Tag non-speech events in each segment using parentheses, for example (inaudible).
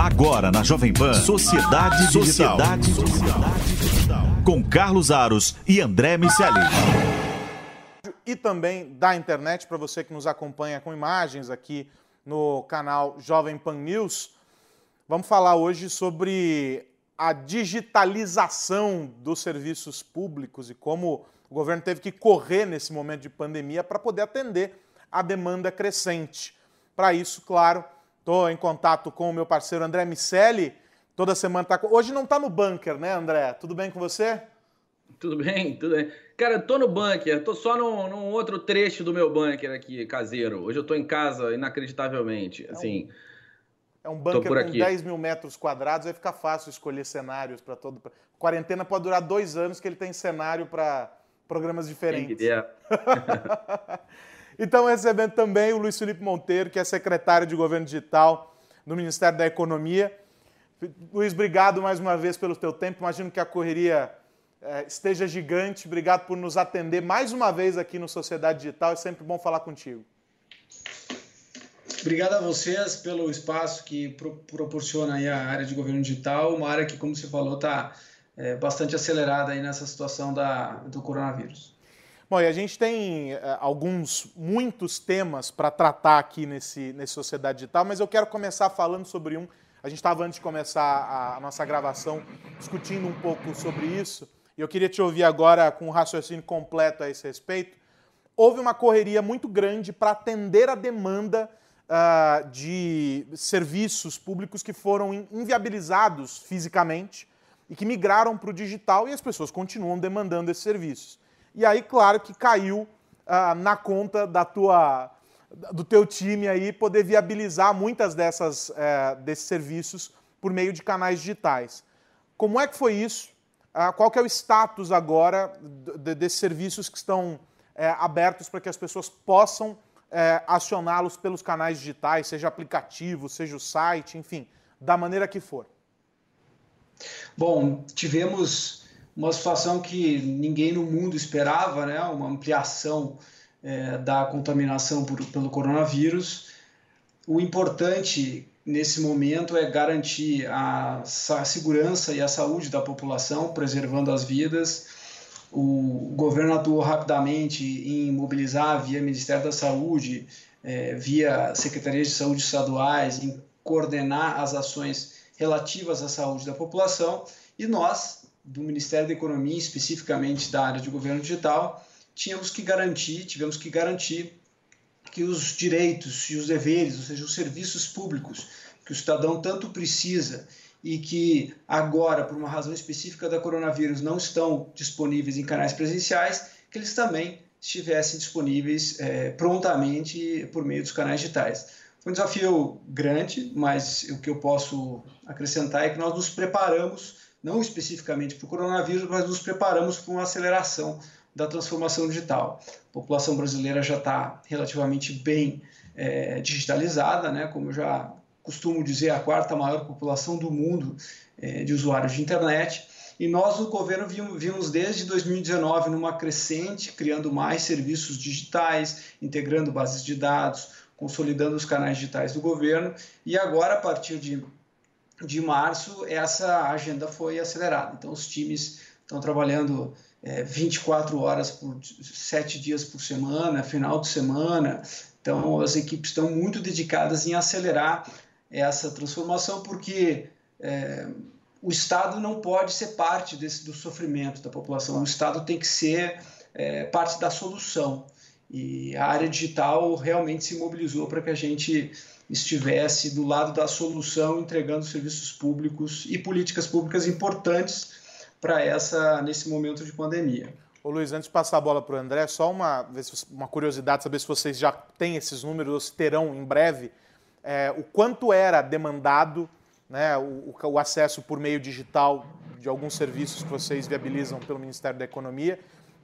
Agora na Jovem Pan, Sociedade Digital. Sociedade Digital. Com Carlos Aros e André Miceli. E também da internet, para você que nos acompanha com imagens aqui no canal Jovem Pan News. Vamos falar hoje sobre a digitalização dos serviços públicos e como o governo teve que correr nesse momento de pandemia para poder atender a demanda crescente. Para isso, claro, estou em contato com o meu parceiro André Miceli. Toda semana está. Hoje não está no bunker, né, André? Tudo bem com você? Tudo bem, tudo bem. Cara, eu tô no bunker, tô só num, num, outro trecho do meu bunker aqui, caseiro. Hoje eu tô em casa, inacreditavelmente. Assim. É um, é um bunker com aqui. 10 mil metros quadrados, vai ficar fácil escolher cenários para todo. Quarentena pode durar dois anos, que ele tem cenário para programas diferentes. (laughs) então, recebendo também o Luiz Felipe Monteiro, que é secretário de Governo Digital no Ministério da Economia. Luiz, obrigado mais uma vez pelo teu tempo. Imagino que a correria é, esteja gigante. Obrigado por nos atender mais uma vez aqui no Sociedade Digital. É sempre bom falar contigo. Obrigado a vocês pelo espaço que pro, proporciona aí a área de governo digital, uma área que, como você falou, está é, bastante acelerada aí nessa situação da, do coronavírus. Bom, e a gente tem é, alguns, muitos temas para tratar aqui nesse, nesse Sociedade Digital, mas eu quero começar falando sobre um. A gente estava, antes de começar a, a, nossa gravação, discutindo um pouco sobre isso, e eu queria te ouvir agora com um raciocínio completo a esse respeito. Houve uma correria muito grande para atender a demanda uh, de serviços públicos que foram inviabilizados fisicamente e que migraram para o digital e as pessoas continuam demandando esses serviços. E aí, claro que caiu uh, na conta da tua, do teu time aí poder viabilizar muitas dessas, uh, desses serviços por meio de canais digitais. Como é que foi isso? Uh, qual que é o status agora de, desses serviços que estão eh, abertos para que as pessoas possam eh, acioná-los pelos canais digitais, seja aplicativo, seja o site, enfim, da maneira que for? Bom, tivemos uma situação que ninguém no mundo esperava, né? uma ampliação é, da contaminação por, pelo coronavírus. O importante nesse momento é garantir a, a, segurança e a saúde da população, preservando as vidas. O governo atuou rapidamente em mobilizar via Ministério da Saúde, é, via Secretarias de Saúde estaduais, em coordenar as ações relativas à saúde da população e nós, do Ministério da Economia, especificamente da área de governo digital, tínhamos que garantir, tivemos que garantir que os direitos e os deveres, ou seja, os serviços públicos que o cidadão tanto precisa e que agora, por uma razão específica da coronavírus, não estão disponíveis em canais presenciais, que eles também estivessem disponíveis é, prontamente por meio dos canais digitais. Foi um desafio grande, mas o que eu posso acrescentar é que nós nos preparamos, não especificamente para o coronavírus, mas nos preparamos para uma aceleração da transformação digital. A população brasileira já está relativamente bem é, digitalizada, né? como eu já costumo dizer, a quarta maior população do mundo é, de usuários de internet. E nós, no governo, vimos desde 2019 numa crescente, criando mais serviços digitais, integrando bases de dados, consolidando os canais digitais do governo, e agora, a partir de, de março, essa agenda foi acelerada. Então, os times estão trabalhando é, 24 horas por 7 dias por semana, final de semana. Então, as equipes estão muito dedicadas em acelerar essa transformação, porque é, o Estado não pode ser parte desse, do sofrimento da população, o Estado tem que ser é, parte da solução. E a área digital realmente se mobilizou para que a gente estivesse do lado da solução, entregando serviços públicos e políticas públicas importantes para essa nesse momento de pandemia. Ô Luiz, antes de passar a bola para o André, só uma, uma curiosidade, saber se vocês já têm esses números ou se terão em breve, é, o quanto era demandado né, o, o acesso por meio digital de alguns serviços que vocês viabilizam pelo Ministério da Economia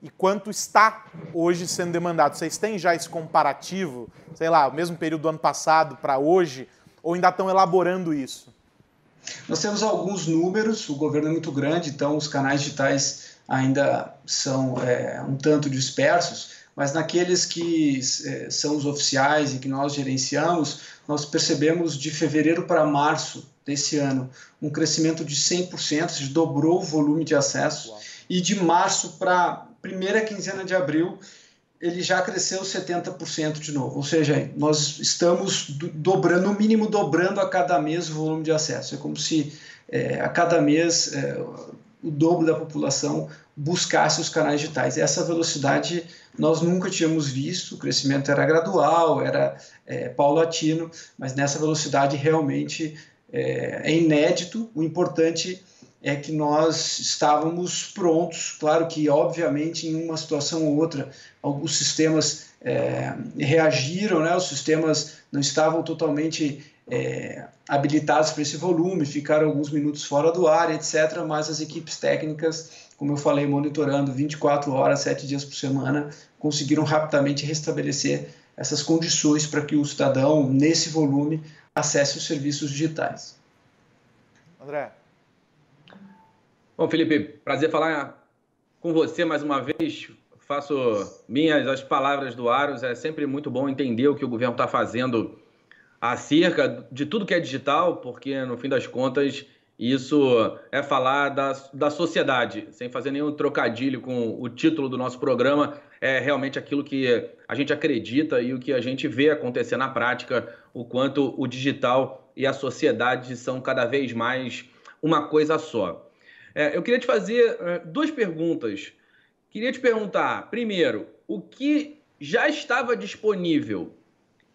e quanto está hoje sendo demandado. Vocês têm já esse comparativo, sei lá, o mesmo período do ano passado para hoje, ou ainda estão elaborando isso? Nós temos alguns números, o governo é muito grande, então os canais digitais ainda são é, um tanto dispersos, mas naqueles que é, são os oficiais e que nós gerenciamos, nós percebemos de fevereiro para março desse ano um crescimento de 100%, se dobrou o volume de acesso, Uau. e de março para primeira quinzena de abril ele já cresceu 70% de novo. Ou seja, nós estamos dobrando, no mínimo dobrando a cada mês o volume de acesso. É como se é, a cada mês é, o dobro da população buscasse os canais digitais. Essa velocidade nós nunca tínhamos visto, o crescimento era gradual, era é, paulatino, mas nessa velocidade realmente é, é inédito. O importante é que nós estávamos prontos. Claro que, obviamente, em uma situação ou outra, alguns sistemas é, reagiram, né? os sistemas não estavam totalmente é, habilitados para esse volume, ficaram alguns minutos fora do ar, etc. Mas as equipes técnicas, como eu falei, monitorando 24 horas, 7 dias por semana, conseguiram rapidamente restabelecer essas condições para que o cidadão, nesse volume, acesse os serviços digitais. André. Bom, Felipe, prazer falar com você mais uma vez. Faço minhas as palavras do Aros. É sempre muito bom entender o que o governo está fazendo acerca de tudo que é digital, porque no fim das contas isso é falar da, da sociedade, sem fazer nenhum trocadilho com o título do nosso programa, é realmente aquilo que a gente acredita e o que a gente vê acontecer na prática, o quanto o digital e a sociedade são cada vez mais uma coisa só. É, eu queria te fazer é, duas perguntas. Queria te perguntar, primeiro, o que já estava disponível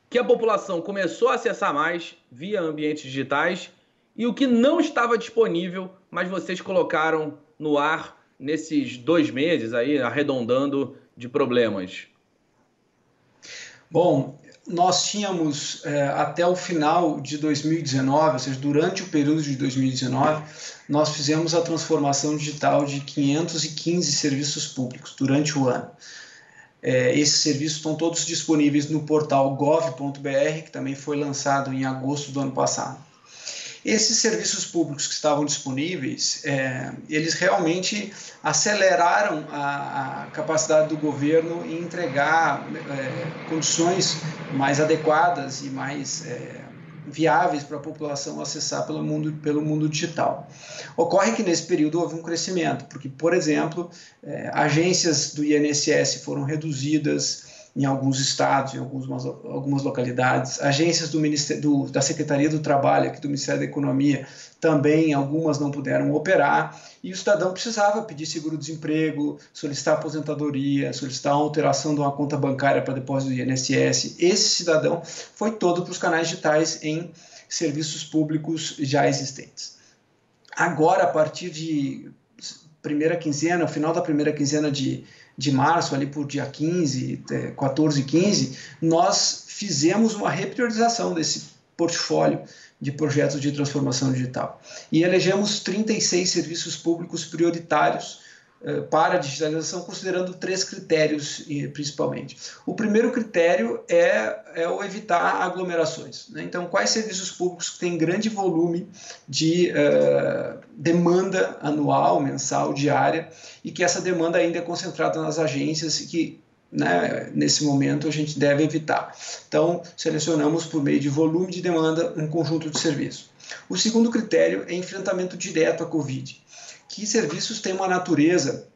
que a população começou a acessar mais via ambientes digitais e o que não estava disponível, mas vocês colocaram no ar nesses dois meses aí, arredondando de problemas? Bom, nós tínhamos é, até o final de 2019, ou seja, durante o período de 2019, nós fizemos a transformação digital de 515 serviços públicos durante o ano. É, esses serviços estão todos disponíveis no portal gov.br, que também foi lançado em agosto do ano passado. Esses serviços públicos que estavam disponíveis, é, eles realmente aceleraram a, a, capacidade do governo em entregar é, condições mais adequadas e mais é, viáveis para a população acessar pelo mundo, pelo mundo digital. Ocorre que nesse período houve um crescimento, porque, por exemplo, é, agências do INSS foram reduzidas, em alguns estados, em algumas, algumas localidades. Agências do Ministério, do, da Secretaria do Trabalho, aqui do Ministério da Economia, também algumas não puderam operar. E o cidadão precisava pedir seguro-desemprego, solicitar aposentadoria, solicitar alteração de uma conta bancária para depósito do INSS. Esse cidadão foi todo para os canais digitais em serviços públicos já existentes. Agora, a partir de primeira quinzena, final da primeira quinzena de de março, ali por dia 15, 14 e 15, nós fizemos uma repriorização desse portfólio de projetos de transformação digital. E elegemos 36 serviços públicos prioritários para a digitalização, considerando três critérios principalmente. O primeiro critério é, é o evitar aglomerações. Né? Então, quais serviços públicos têm grande volume de uh, demanda anual, mensal, diária, e que essa demanda ainda é concentrada nas agências e que né, nesse momento a gente deve evitar. Então, selecionamos por meio de volume de demanda um conjunto de serviços. O segundo critério é enfrentamento direto à Covid que serviços têm uma natureza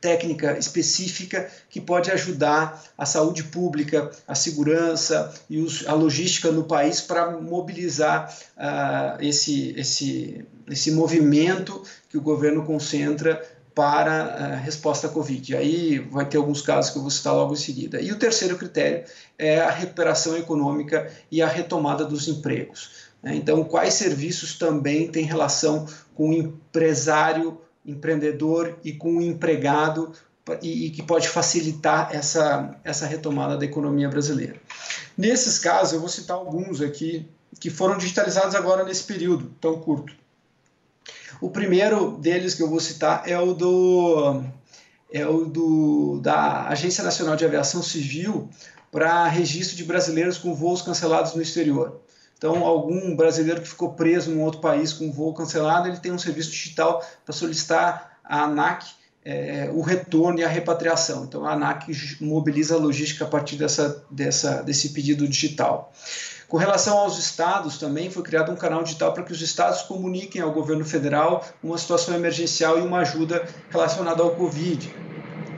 técnica específica que pode ajudar a saúde pública, a segurança e os, a logística no país para mobilizar uh, esse, esse, esse movimento que o governo concentra para a resposta à Covid. Aí vai ter alguns casos que eu vou citar logo em seguida. E o terceiro critério é a recuperação econômica e a retomada dos empregos. Né? Então, quais serviços também têm relação com o empresário, empreendedor e com o empregado e, e, que pode facilitar essa, essa retomada da economia brasileira. Nesses casos, eu vou citar alguns aqui que foram digitalizados agora nesse período tão curto. O primeiro deles que eu vou citar é o do é o do da Agência Nacional de Aviação Civil para registro de brasileiros com voos cancelados no exterior. Então, algum brasileiro que ficou preso em outro país com um voo cancelado, ele tem um serviço digital para solicitar à ANAC é, o retorno e a repatriação. Então, a ANAC mobiliza a logística a partir dessa, dessa, desse pedido digital. Com relação aos estados, também foi criado um canal digital para que os estados comuniquem ao governo federal uma situação emergencial e uma ajuda relacionada ao Covid.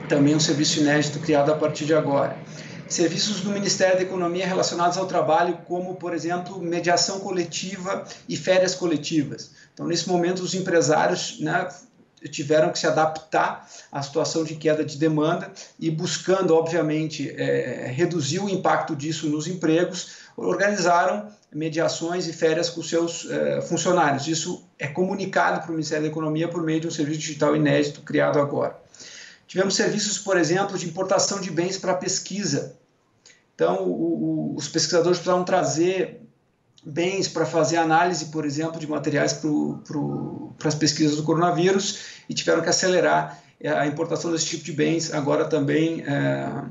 Também um serviço inédito criado a partir de agora. Serviços do Ministério da Economia relacionados ao trabalho, como, por exemplo, mediação coletiva e férias coletivas. Então, nesse momento, os empresários né, tiveram que se adaptar à situação de queda de demanda e buscando, obviamente, é, reduzir o impacto disso nos empregos, organizaram mediações e férias com seus é, funcionários. Isso é comunicado para o Ministério da Economia por meio de um serviço digital inédito criado agora. Tivemos serviços, por exemplo, de importação de bens para pesquisa. Então, o, o, os pesquisadores precisavam trazer bens para fazer análise, por exemplo, de materiais para as pesquisas do coronavírus e tiveram que acelerar é, a importação desse tipo de bens, agora também é,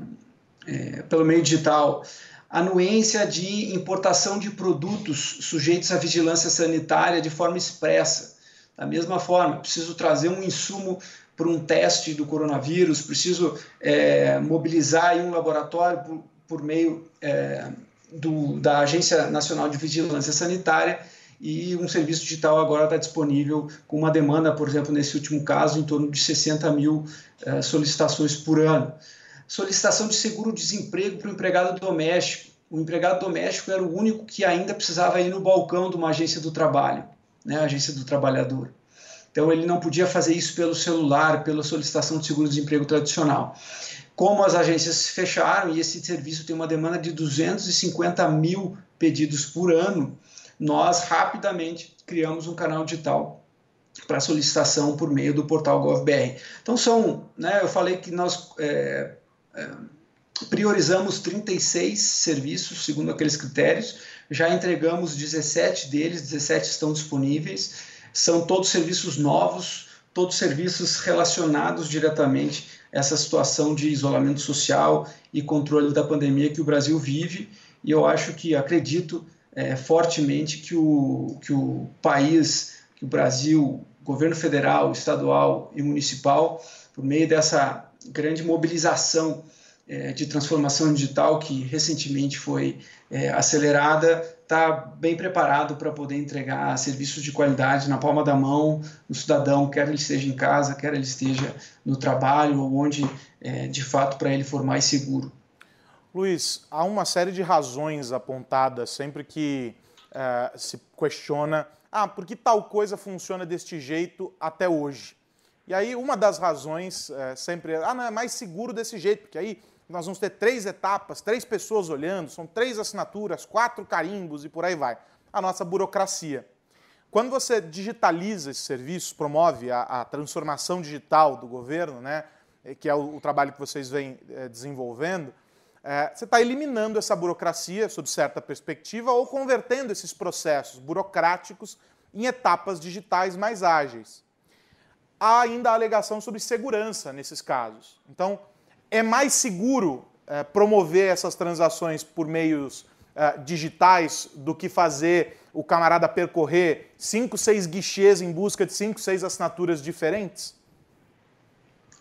é, pelo meio digital. Anuência de importação de produtos sujeitos à vigilância sanitária de forma expressa. Da mesma forma, preciso trazer um insumo para um teste do coronavírus, preciso é, mobilizar um laboratório por, por meio é, do, da Agência Nacional de Vigilância Sanitária e um serviço digital agora está disponível com uma demanda, por exemplo, nesse último caso, em torno de 60 mil uh, solicitações por ano. Solicitação de seguro-desemprego para o empregado doméstico. O empregado doméstico era o único que ainda precisava ir no balcão de uma agência do trabalho, né, agência do trabalhador. Então, ele não podia fazer isso pelo celular, pela solicitação de seguro-desemprego tradicional. Como as agências se fecharam e esse serviço tem uma demanda de 250 mil pedidos por ano, nós rapidamente criamos um canal digital para solicitação por meio do portal GovBR. Então são, né, eu falei que nós é, é, priorizamos 36 serviços segundo aqueles critérios, já entregamos 17 deles, 17 estão disponíveis, são todos serviços novos, todos serviços relacionados diretamente essa situação de isolamento social e controle da pandemia que o Brasil vive. E eu acho que, acredito é, fortemente que o, que o país, que o Brasil, governo federal, estadual e municipal, por meio dessa grande mobilização é, de transformação digital que recentemente foi é, acelerada, está bem preparado para poder entregar serviços de qualidade na palma da mão no cidadão, quer ele esteja em casa, quer ele esteja no trabalho ou onde é, de fato para ele for mais seguro. Luiz, há uma série de razões apontadas sempre que é, se questiona ah, por que tal coisa funciona deste jeito até hoje? E aí uma das razões é, sempre é, ah, não, é mais seguro desse jeito, porque aí nós vamos ter três etapas, três pessoas olhando, são três assinaturas, quatro carimbos e por aí vai. A nossa burocracia. Quando você digitaliza esse serviço, promove a, a transformação digital do governo, né, eh, que é o, o trabalho que vocês vêm é, desenvolvendo, é, você está eliminando essa burocracia sob certa perspectiva ou convertendo esses processos burocráticos em etapas digitais mais ágeis. Há ainda a alegação sobre segurança nesses casos. Então, é mais seguro é, promover essas transações por meios é, digitais do que fazer o camarada percorrer cinco, seis guichês em busca de cinco, seis assinaturas diferentes?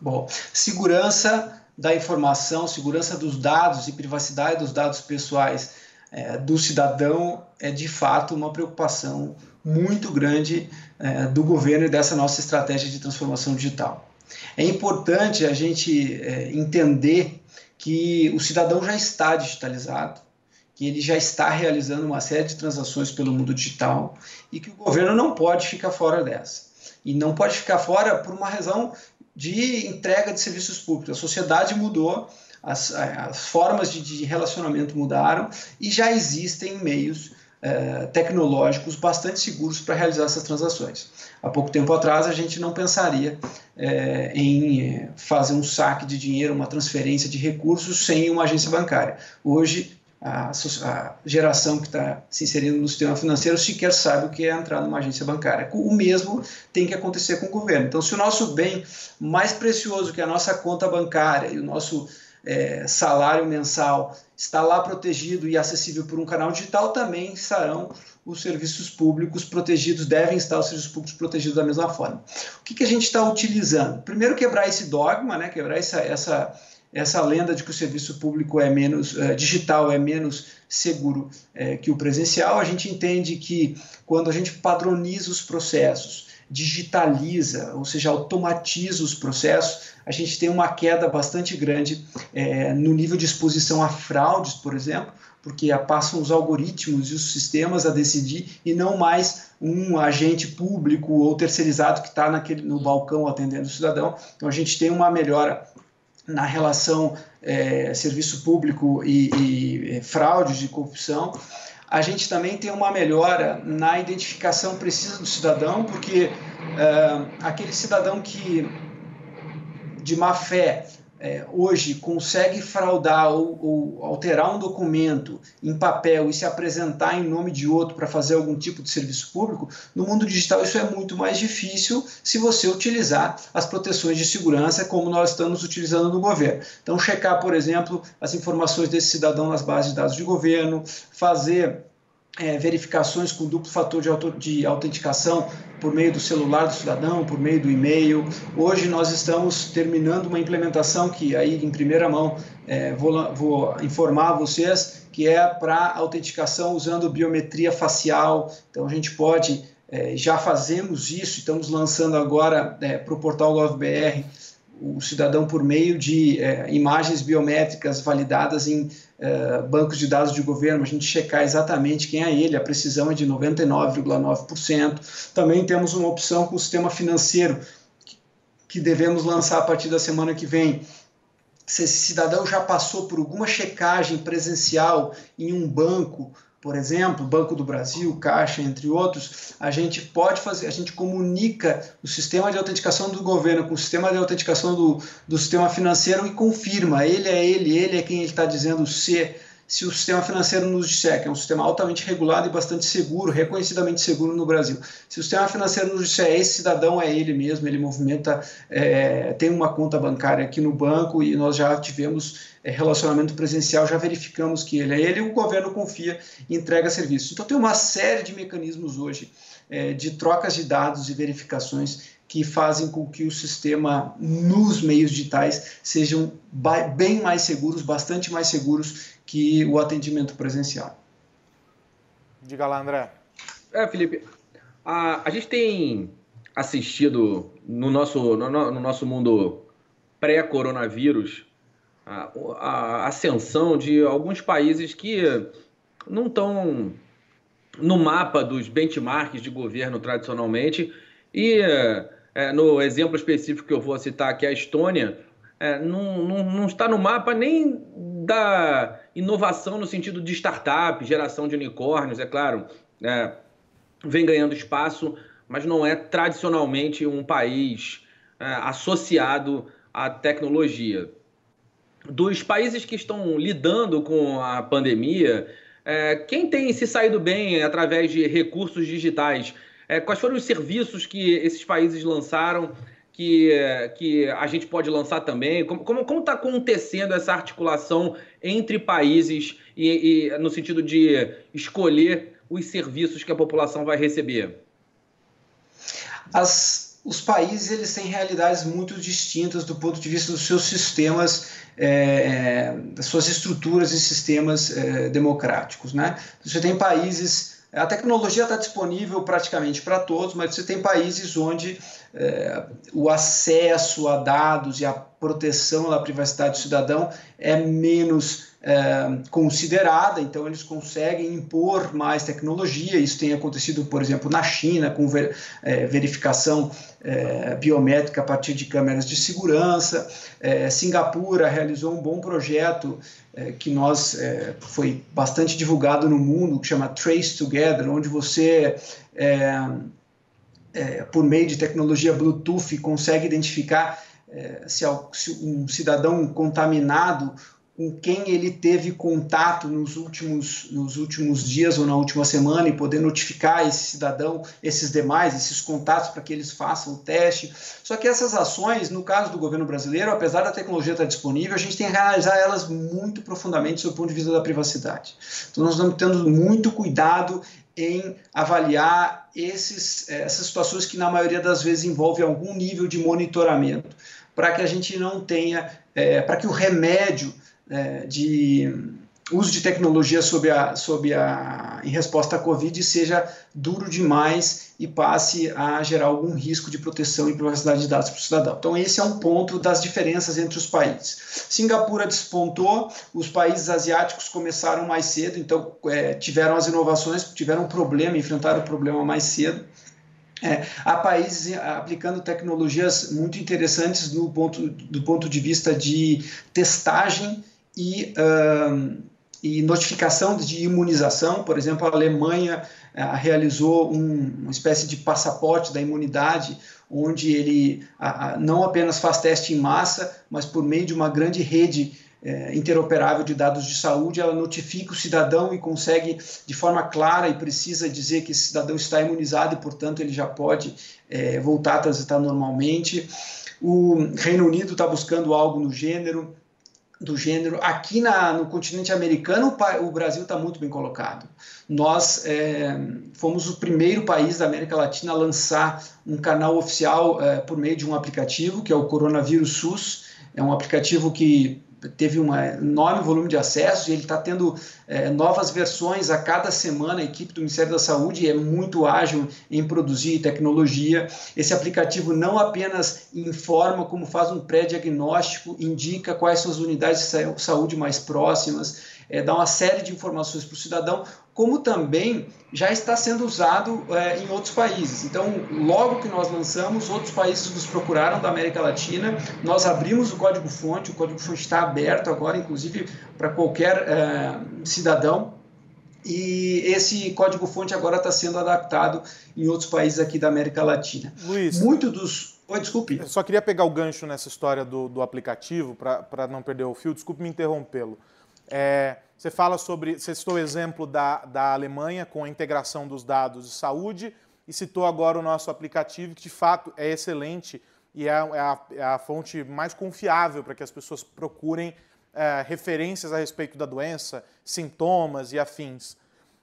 Bom, segurança da informação, segurança dos dados e privacidade dos dados pessoais é, do cidadão é de fato uma preocupação muito grande é, do governo e dessa nossa estratégia de transformação digital. É importante a gente é, entender que o cidadão já está digitalizado, que ele já está realizando uma série de transações pelo mundo digital e que o governo não pode ficar fora dessa. E não pode ficar fora por uma razão de entrega de serviços públicos. A sociedade mudou, as, as formas de, de relacionamento mudaram e já existem meios é, tecnológicos bastante seguros para realizar essas transações. Há pouco tempo atrás a gente não pensaria é, em fazer um saque de dinheiro, uma transferência de recursos sem uma agência bancária. Hoje a, a geração que está se inserindo no sistema financeiro sequer sabe o que é entrar numa agência bancária. O mesmo tem que acontecer com o governo. Então, se o nosso bem mais precioso que é a nossa conta bancária e o nosso é, salário mensal está lá protegido e acessível por um canal digital, também estarão os serviços públicos protegidos, devem estar os serviços públicos protegidos da mesma forma. O que, que a gente está utilizando? Primeiro, quebrar esse dogma, né, quebrar essa, essa essa lenda de que o serviço público é menos é, digital é menos seguro é, que o presencial. A gente entende que quando a gente padroniza os processos, digitaliza, ou seja, automatiza os processos, a gente tem uma queda bastante grande é, no nível de exposição a fraudes, por exemplo, porque passam os algoritmos e os sistemas a decidir e não mais um agente público ou terceirizado que está no balcão atendendo o cidadão. Então a gente tem uma melhora na relação é, serviço público e, e fraudes e corrupção. A gente também tem uma melhora na identificação precisa do cidadão, porque é, aquele cidadão que de má fé é, hoje consegue fraudar ou, ou, alterar um documento em papel e se apresentar em nome de outro para fazer algum tipo de serviço público, no mundo digital isso é muito mais difícil se você utilizar as proteções de segurança como nós estamos utilizando no governo. Então, checar, por exemplo, as informações desse cidadão nas bases de dados de governo, fazer é, verificações com duplo fator de, auto, de autenticação por meio do celular do cidadão, por meio do e-mail. Hoje nós estamos terminando uma implementação que aí em primeira mão é, vou, vou, informar vocês que é para autenticação usando biometria facial. Então a gente pode é, já fazemos isso, estamos lançando agora é, para o portal GovBR o cidadão por meio de é, imagens biométricas validadas em é, bancos de dados de governo, a gente checar exatamente quem é ele, a precisão é de 99,9%. Também temos uma opção com o sistema financeiro, que devemos lançar a partir da semana que vem. Se esse cidadão já passou por alguma checagem presencial em um banco, por exemplo, Banco do Brasil, Caixa, entre outros, a gente pode fazer, a gente comunica o sistema de autenticação do governo com o sistema de autenticação do, do sistema financeiro e confirma, ele é ele, ele é quem ele está dizendo ser se o sistema financeiro nos disser que é um sistema altamente regulado e bastante seguro, reconhecidamente seguro no Brasil. Se o sistema financeiro nos disser esse cidadão é ele mesmo, ele movimenta, é, tem uma conta bancária aqui no banco e nós já tivemos é, relacionamento presencial, já verificamos que ele é ele, o governo confia e entrega serviço. Então tem uma série de mecanismos hoje é, de trocas de dados e verificações que fazem com que o sistema nos meios digitais sejam bem mais seguros, bastante mais seguros que o atendimento presencial. Diga lá, André. É, Felipe, a, a gente tem assistido no nosso, no, no nosso mundo pré-coronavírus a, a, ascensão de alguns países que não estão no mapa dos benchmarks de governo tradicionalmente e é, no exemplo específico que eu vou citar aqui, a Estônia, é, não, não, não, está no mapa nem da inovação no sentido de startup, geração de unicórnios, é claro, é, vem ganhando espaço, mas não é tradicionalmente um país é, associado à tecnologia. Dos países que estão lidando com a pandemia, é, quem tem se saído bem através de recursos digitais? É, quais foram os serviços que esses países lançaram que, que a gente pode lançar também? Como está acontecendo essa articulação entre países e, e, no sentido de escolher os serviços que a população vai receber? As, os países eles têm realidades muito distintas do ponto de vista dos seus sistemas, é, é das suas estruturas e sistemas é, democráticos. Né? Você tem países a tecnologia está disponível praticamente para todos, mas você tem países onde é, o acesso a dados e a proteção da privacidade do cidadão é menos é, considerada, então eles conseguem impor mais tecnologia. Isso tem acontecido, por exemplo, na China, com ver, é, verificação é, biométrica a partir de câmeras de segurança. Singapura realizou um bom projeto que nós foi bastante divulgado no mundo, que chama Trace Together, onde você por meio de tecnologia Bluetooth, consegue identificar se, se um cidadão contaminado com quem ele teve contato nos últimos, nos últimos dias ou na última semana e poder notificar esse cidadão, esses demais, esses contatos para que eles façam o teste. Só que essas ações, no caso do governo brasileiro, apesar da tecnologia estar disponível, a gente tem que analisar elas muito profundamente do ponto de vista da privacidade. Então nós estamos tendo muito cuidado em avaliar esses, essas situações que, na maioria das vezes, envolvem algum nível de monitoramento. para que a gente não tenha, é, para que o remédio é, de uso de tecnologia sob a, sob a, em resposta à Covid seja duro demais e passe a gerar algum risco de proteção e privacidade de dados para o cidadão. Então, esse é um ponto das diferenças entre os países. Singapura despontou, os países asiáticos começaram mais cedo, então é, tiveram as inovações, tiveram um problema, enfrentaram o problema mais cedo. É, há países aplicando tecnologias muito interessantes do ponto, do ponto de vista de testagem e. Uh, e notificação de imunização. Por exemplo, a Alemanha uh, realizou um, uma espécie de passaporte da imunidade, onde ele uh, não apenas faz teste em massa, mas por meio de uma grande rede uh, interoperável de dados de saúde, ela notifica o cidadão e consegue, de forma clara e precisa, dizer que esse cidadão está imunizado e, portanto, ele já pode eh, voltar a transitar normalmente. O Reino Unido está buscando algo no gênero do gênero. Aqui na, no continente americano, o, Brasil está muito bem colocado. Nós é, fomos o primeiro país da América Latina a lançar um canal oficial é, por meio de um aplicativo, que é o Coronavírus SUS. É um aplicativo que teve um enorme volume de acessos e ele está tendo é, novas versões a cada semana. A equipe do Ministério da Saúde é muito ágil em produzir tecnologia. Esse aplicativo não apenas informa como faz um pré-diagnóstico, indica quais são as unidades de saúde mais próximas, é, dá uma série de informações para o cidadão, como também já está sendo usado é, em outros países. Então, logo que nós lançamos, outros países nos procuraram da América Latina, nós abrimos o código-fonte, o código-fonte está aberto agora, inclusive para qualquer é, cidadão, e esse código-fonte agora está sendo adaptado em outros países aqui da América Latina. Luiz, muito dos. Oi, desculpe. Eu só queria pegar o gancho nessa história do, do aplicativo, para não perder o fio, desculpe me interrompê-lo. É, você fala sobre, você citou o exemplo da, da Alemanha com a integração dos dados de saúde e citou agora o nosso aplicativo, que de fato é excelente e é, é, a, é a, fonte mais confiável para que as pessoas procurem é, referências a respeito da doença, sintomas e afins.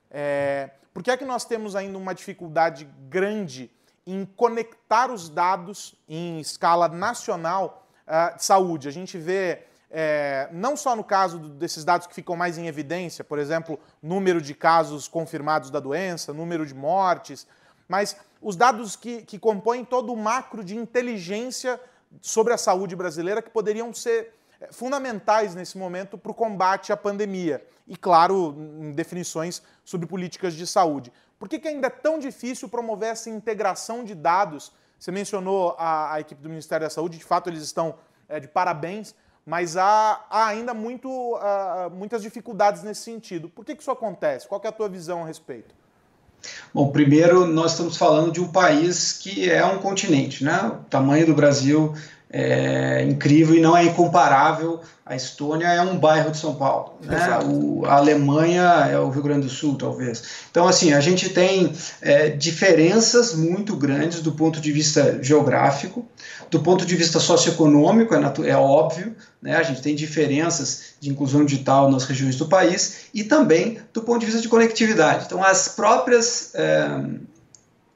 É, por que é que nós temos ainda uma dificuldade grande em conectar os dados em escala nacional uh, de saúde? A gente vê é, não só no caso desses dados que ficam mais em evidência, por exemplo, número de casos confirmados da doença, número de mortes, mas os dados que, que compõem todo o macro de inteligência sobre a saúde brasileira que poderiam ser é, fundamentais nesse momento para o combate à pandemia. E, claro, definições sobre políticas de saúde. Por que, que ainda é tão difícil promover essa integração de dados? Você mencionou a, a equipe do Ministério da Saúde, de fato, eles estão é, de parabéns, mas há, há ainda muito, uh, muitas dificuldades nesse sentido. Por que, que isso acontece? Qual é a tua visão a respeito? Bom, primeiro nós estamos falando de um país que é um continente, né? O tamanho do Brasil é incrível e não é incomparável. A Estônia é um bairro de São Paulo, né? O, a Alemanha é o Rio Grande do Sul, talvez. Então, assim, a gente tem é, diferenças muito grandes do ponto de vista geográfico, do ponto de vista socioeconômico, é, é óbvio, né? a gente tem diferenças de inclusão digital nas regiões do país e também do ponto de vista de conectividade. Então, as próprias é,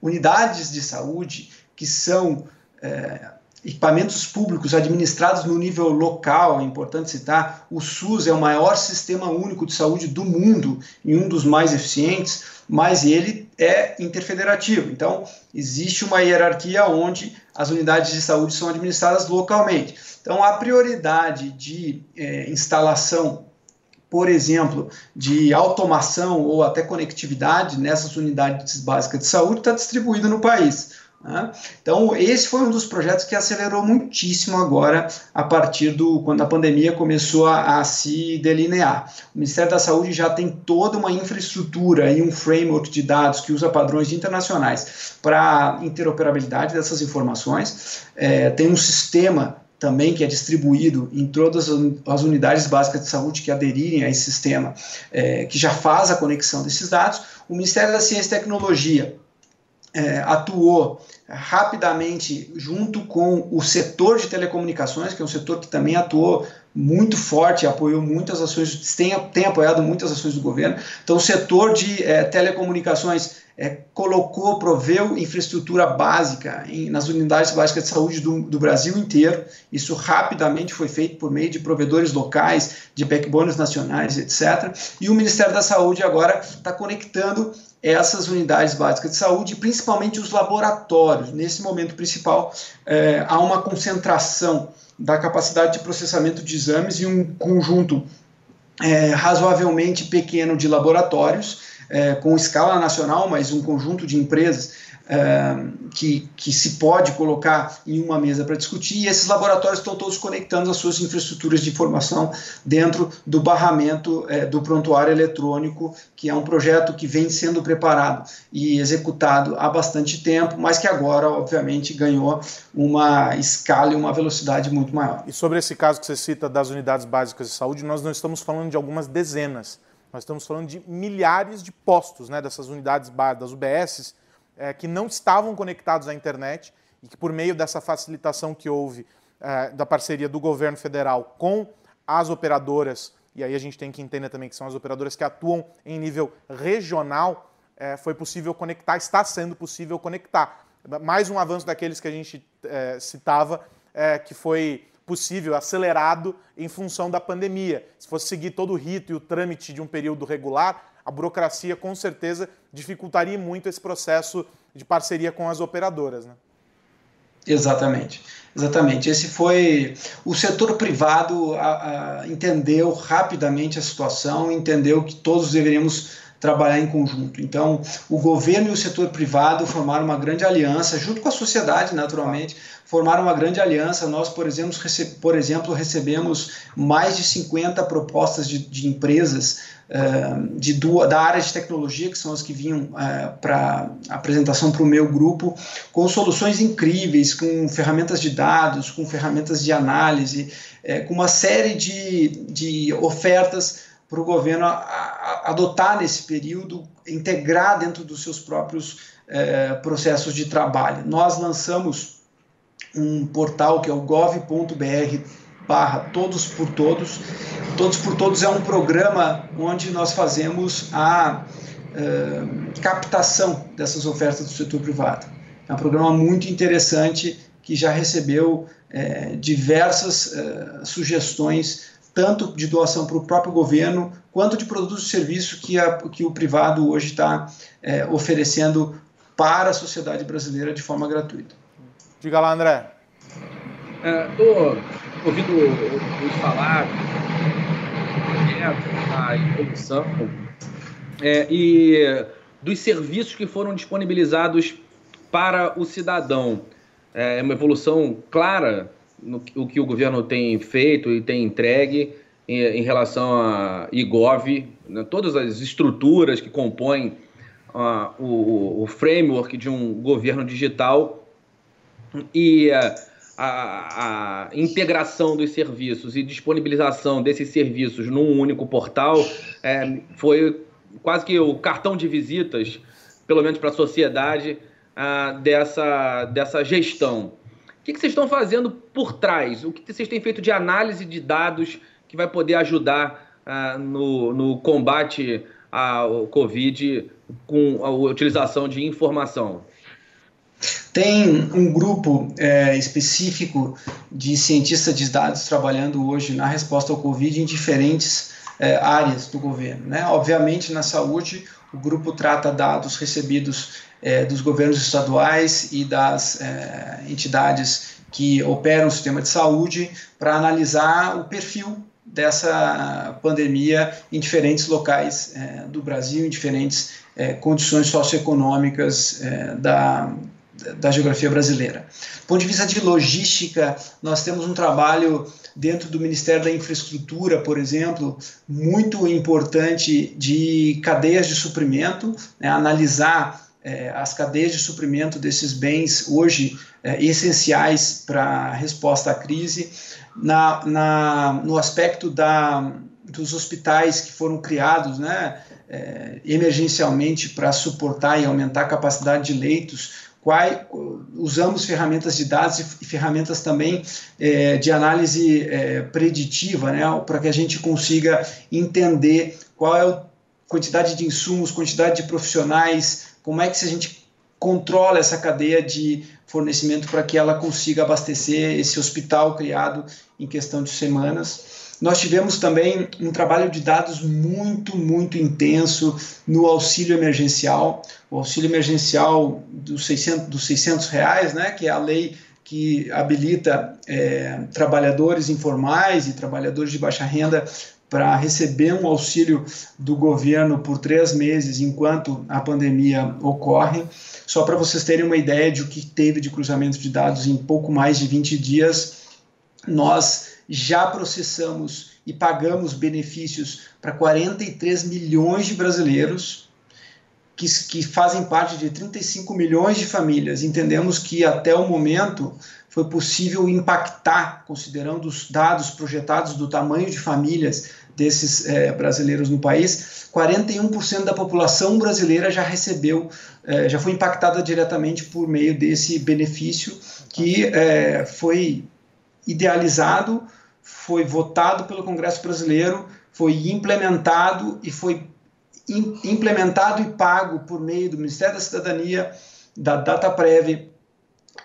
unidades de saúde que são é, equipamentos públicos administrados no nível local, é importante citar, o SUS é o maior sistema único de saúde do mundo e um dos mais eficientes, mas ele é interfederativo. Então, existe uma hierarquia onde as unidades de saúde são administradas localmente. Então, a prioridade de é, instalação, por exemplo, de automação ou até conectividade nessas unidades básicas de saúde está distribuída no país. Né? Então, esse foi um dos projetos que acelerou muitíssimo agora, a partir do quando a pandemia começou a, a, se delinear. O Ministério da Saúde já tem toda uma infraestrutura e um framework de dados que usa padrões internacionais para interoperabilidade dessas informações. É, tem um sistema também que é distribuído em todas as unidades básicas de saúde que aderirem a esse sistema, é, que já faz a conexão desses dados. O Ministério da Ciência e Tecnologia é, atuou rapidamente junto com o setor de telecomunicações, que é um setor que também atuou muito forte, apoiou muitas ações, tem, tem apoiado muitas ações do governo. Então, o setor de é, telecomunicações é, colocou, proveu infraestrutura básica em, nas unidades básicas de saúde do, do, Brasil inteiro. Isso rapidamente foi feito por meio de provedores locais, de backbones nacionais, etc. E o Ministério da Saúde agora está conectando essas unidades básicas de saúde, principalmente os laboratórios. Nesse momento principal, é, há uma concentração da capacidade de processamento de exames em um conjunto é, razoavelmente pequeno de laboratórios é, com escala nacional, mas um conjunto de empresas que, que se pode colocar em uma mesa para discutir, e esses laboratórios estão todos conectando as suas infraestruturas de informação dentro do barramento é, do prontuário eletrônico, que é um projeto que vem sendo preparado e executado há bastante tempo, mas que agora, obviamente, ganhou uma escala e uma velocidade muito maior. E sobre esse caso que você cita das unidades básicas de saúde, nós não estamos falando de algumas dezenas nós estamos falando de milhares de postos né, dessas unidades das UBSs é, que não estavam conectados à internet e que, por meio dessa facilitação que houve é, da parceria do governo federal com as operadoras, e aí a gente tem que entender também que são as operadoras que atuam em nível regional, é, foi possível conectar, está sendo possível conectar. Mais um avanço daqueles que a gente é, citava, é, que foi possível, acelerado em função da pandemia. Se fosse seguir todo o rito e o trâmite de um período regular, a burocracia com certeza dificultaria muito esse processo de parceria com as operadoras. Né? Exatamente, exatamente. Esse foi o setor privado a, a, entendeu rapidamente a situação, entendeu que todos deveríamos trabalhar em conjunto. Então, o governo e o setor privado formaram uma grande aliança, junto com a sociedade, naturalmente, formaram uma grande aliança. Nós, por exemplo, recebemos mais de 50 propostas de, de empresas uh, de duas, da área de tecnologia, que são as que vinham uh, para apresentação para o meu grupo, com soluções incríveis, com ferramentas de dados, com ferramentas de análise, uh, com uma série de, de ofertas para o governo a, a, adotar nesse período, integrar dentro dos seus próprios processos de trabalho. Nós lançamos um portal que é o gov.br barra Todos por Todos. Todos por Todos é um programa onde nós fazemos a uh, captação dessas ofertas do setor privado. É um programa muito interessante que já recebeu uh, diversas uh, sugestões, tanto de doação para o próprio governo, quanto de produtos e serviços que, a, que o privado hoje está oferecendo para a sociedade brasileira de forma gratuita. Diga lá, André. É, ouvindo os falar da evolução é, e dos serviços que foram disponibilizados para o cidadão. É uma evolução clara no o que o governo tem feito e tem entregue em, em relação a IGOV, né, todas as estruturas que compõem uh, o, o framework de um governo digital e a, a, integração dos serviços e disponibilização desses serviços num único portal é, foi quase que o cartão de visitas, pelo menos para a sociedade, dessa, dessa gestão. O que, que vocês estão fazendo por trás? O que vocês têm feito de análise de dados que vai poder ajudar no, no combate ao Covid com a utilização de informação? Tem um grupo é, específico de cientistas de dados trabalhando hoje na resposta ao Covid em diferentes é, áreas do governo. Né? Obviamente, na saúde, o grupo trata dados recebidos é, dos governos estaduais e das é, entidades que operam o sistema de saúde para analisar o perfil dessa pandemia em diferentes locais é, do Brasil, em diferentes é, condições socioeconômicas da, da geografia brasileira. Do ponto de vista de logística, nós temos um trabalho dentro do Ministério da Infraestrutura, por exemplo, muito importante de cadeias de suprimento, né, analisar é, as cadeias de suprimento desses bens hoje é, essenciais para a resposta à crise, na, na, no aspecto da, dos hospitais que foram criados né, é, emergencialmente para suportar e aumentar a capacidade de leitos quais, usamos ferramentas de dados e ferramentas também é, de análise é, preditiva, né, para que a gente consiga entender qual é a quantidade de insumos, quantidade de profissionais, como é que a gente controla essa cadeia de fornecimento para que ela consiga abastecer esse hospital criado em questão de semanas. Nós tivemos também um trabalho de dados muito, muito intenso no auxílio emergencial, o auxílio emergencial dos 600, dos 600 reais, né, que é a lei que habilita é, trabalhadores informais e trabalhadores de baixa renda para receber um auxílio do governo por três meses enquanto a pandemia ocorre. Só para vocês terem uma ideia de o que teve de cruzamento de dados em pouco mais de 20 dias, nós já processamos e pagamos benefícios para 43 milhões de brasileiros que, que fazem parte de 35 milhões de famílias. Entendemos que até o momento foi possível impactar, considerando os dados projetados do tamanho de famílias desses é, brasileiros no país, 41% da população brasileira já recebeu, é, já foi impactada diretamente por meio desse benefício que é, foi idealizado foi votado pelo Congresso Brasileiro, foi implementado e foi implementado e pago por meio do Ministério da Cidadania, da DataPrev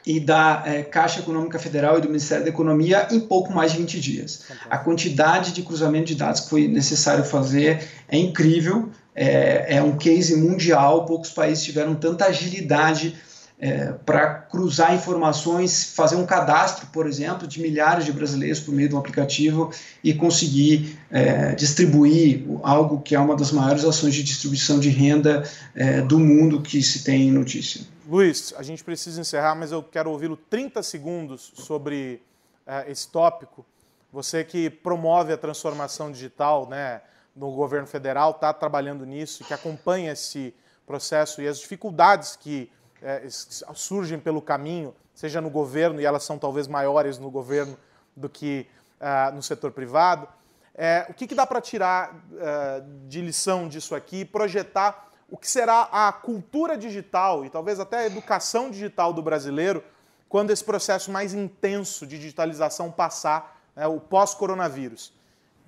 e da é, Caixa Econômica Federal e do Ministério da Economia em pouco mais de 20 dias. A quantidade de cruzamento de dados que foi necessário fazer é incrível, é, é um case mundial, poucos países tiveram tanta agilidade é, para cruzar informações, fazer um cadastro, por exemplo, de milhares de brasileiros por meio de um aplicativo e conseguir é, distribuir algo que é uma das maiores ações de distribuição de renda é, do mundo que se tem notícia. Luiz, a gente precisa encerrar, mas eu quero ouvi-lo 30 segundos sobre é, esse tópico. Você que promove a transformação digital né, no governo federal, está trabalhando nisso, que acompanha esse processo e as dificuldades que é, surgem pelo caminho, seja no governo, e elas são talvez maiores no governo do que uh, no setor privado. É, o que, que dá para tirar uh, de lição disso aqui projetar o que será a cultura digital e talvez até a educação digital do brasileiro quando esse processo mais intenso de digitalização passar, né, o pós-coronavírus?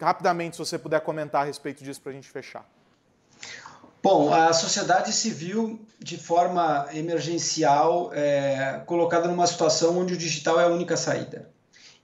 Rapidamente, se você puder comentar a respeito disso para a gente fechar. Bom, a sociedade civil, de forma emergencial, é colocada numa situação onde o digital é a única saída.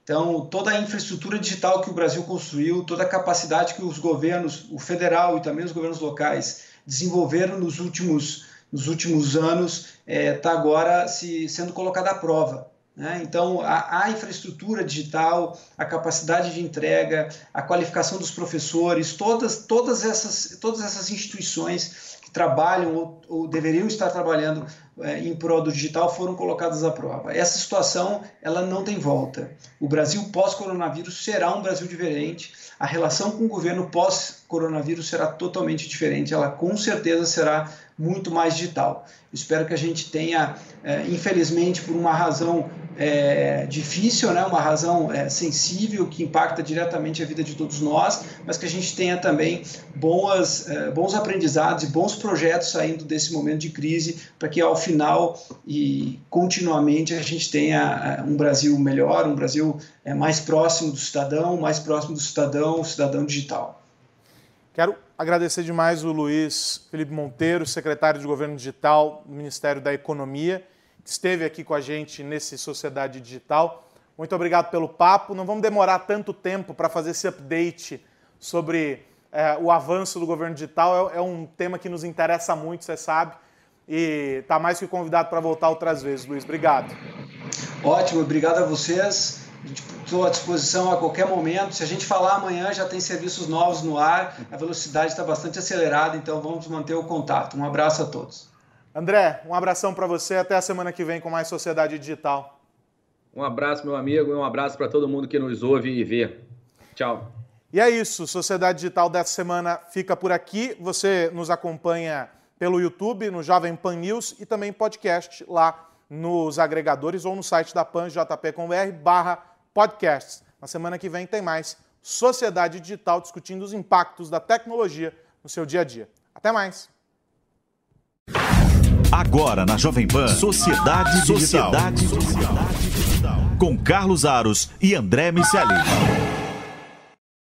Então, toda a infraestrutura digital que o Brasil construiu, toda a capacidade que os governos, o federal e também os governos locais, desenvolveram nos últimos, nos últimos anos, está é, tá agora se, sendo colocada à prova. Né? Então, a, a, infraestrutura digital, a capacidade de entrega, a qualificação dos professores, todas, todas, essas, todas essas instituições que trabalham ou, ou deveriam estar trabalhando é, em prol do digital foram colocadas à prova. Essa situação ela não tem volta. O Brasil pós-coronavírus será um Brasil diferente. A relação com o governo pós-coronavírus será totalmente diferente. Ela com certeza será muito mais digital. Espero que a gente tenha, é, infelizmente, por uma razão é, difícil, né, uma razão é, sensível que impacta diretamente a vida de todos nós, mas que a gente tenha também boas, é, bons aprendizados e bons projetos saindo desse momento de crise, para que ao final e continuamente a gente tenha é, um Brasil melhor, um Brasil é, mais próximo do cidadão, mais próximo do cidadão, cidadão digital. Quero agradecer demais o Luiz Felipe Monteiro, secretário de Governo Digital do Ministério da Economia esteve aqui com a gente nesse Sociedade Digital. Muito obrigado pelo papo. Não vamos demorar tanto tempo para fazer esse update sobre é, o avanço do governo digital. É, é, um tema que nos interessa muito, você sabe. E está mais que convidado para voltar outras vezes, Luiz. Obrigado. Ótimo, obrigado a vocês. Estou à disposição a qualquer momento. Se a gente falar amanhã, já tem serviços novos no ar. A velocidade está bastante acelerada, então vamos manter o contato. Um abraço a todos. André, um abração para você. Até a semana que vem com mais Sociedade Digital. Um abraço, meu amigo, e um abraço para todo mundo que nos ouve e vê. Tchau. E é isso. Sociedade Digital dessa semana fica por aqui. Você nos acompanha pelo YouTube, no Jovem Pan News e também podcast lá nos agregadores ou no site da Pan, jp.com.br barra podcasts. Na semana que vem tem mais Sociedade Digital discutindo os impactos da tecnologia no seu dia a dia. Até mais! Agora na Jovem Pan, Sociedade Digital. Sociedade Digital. Com Carlos Aros e André Miceli.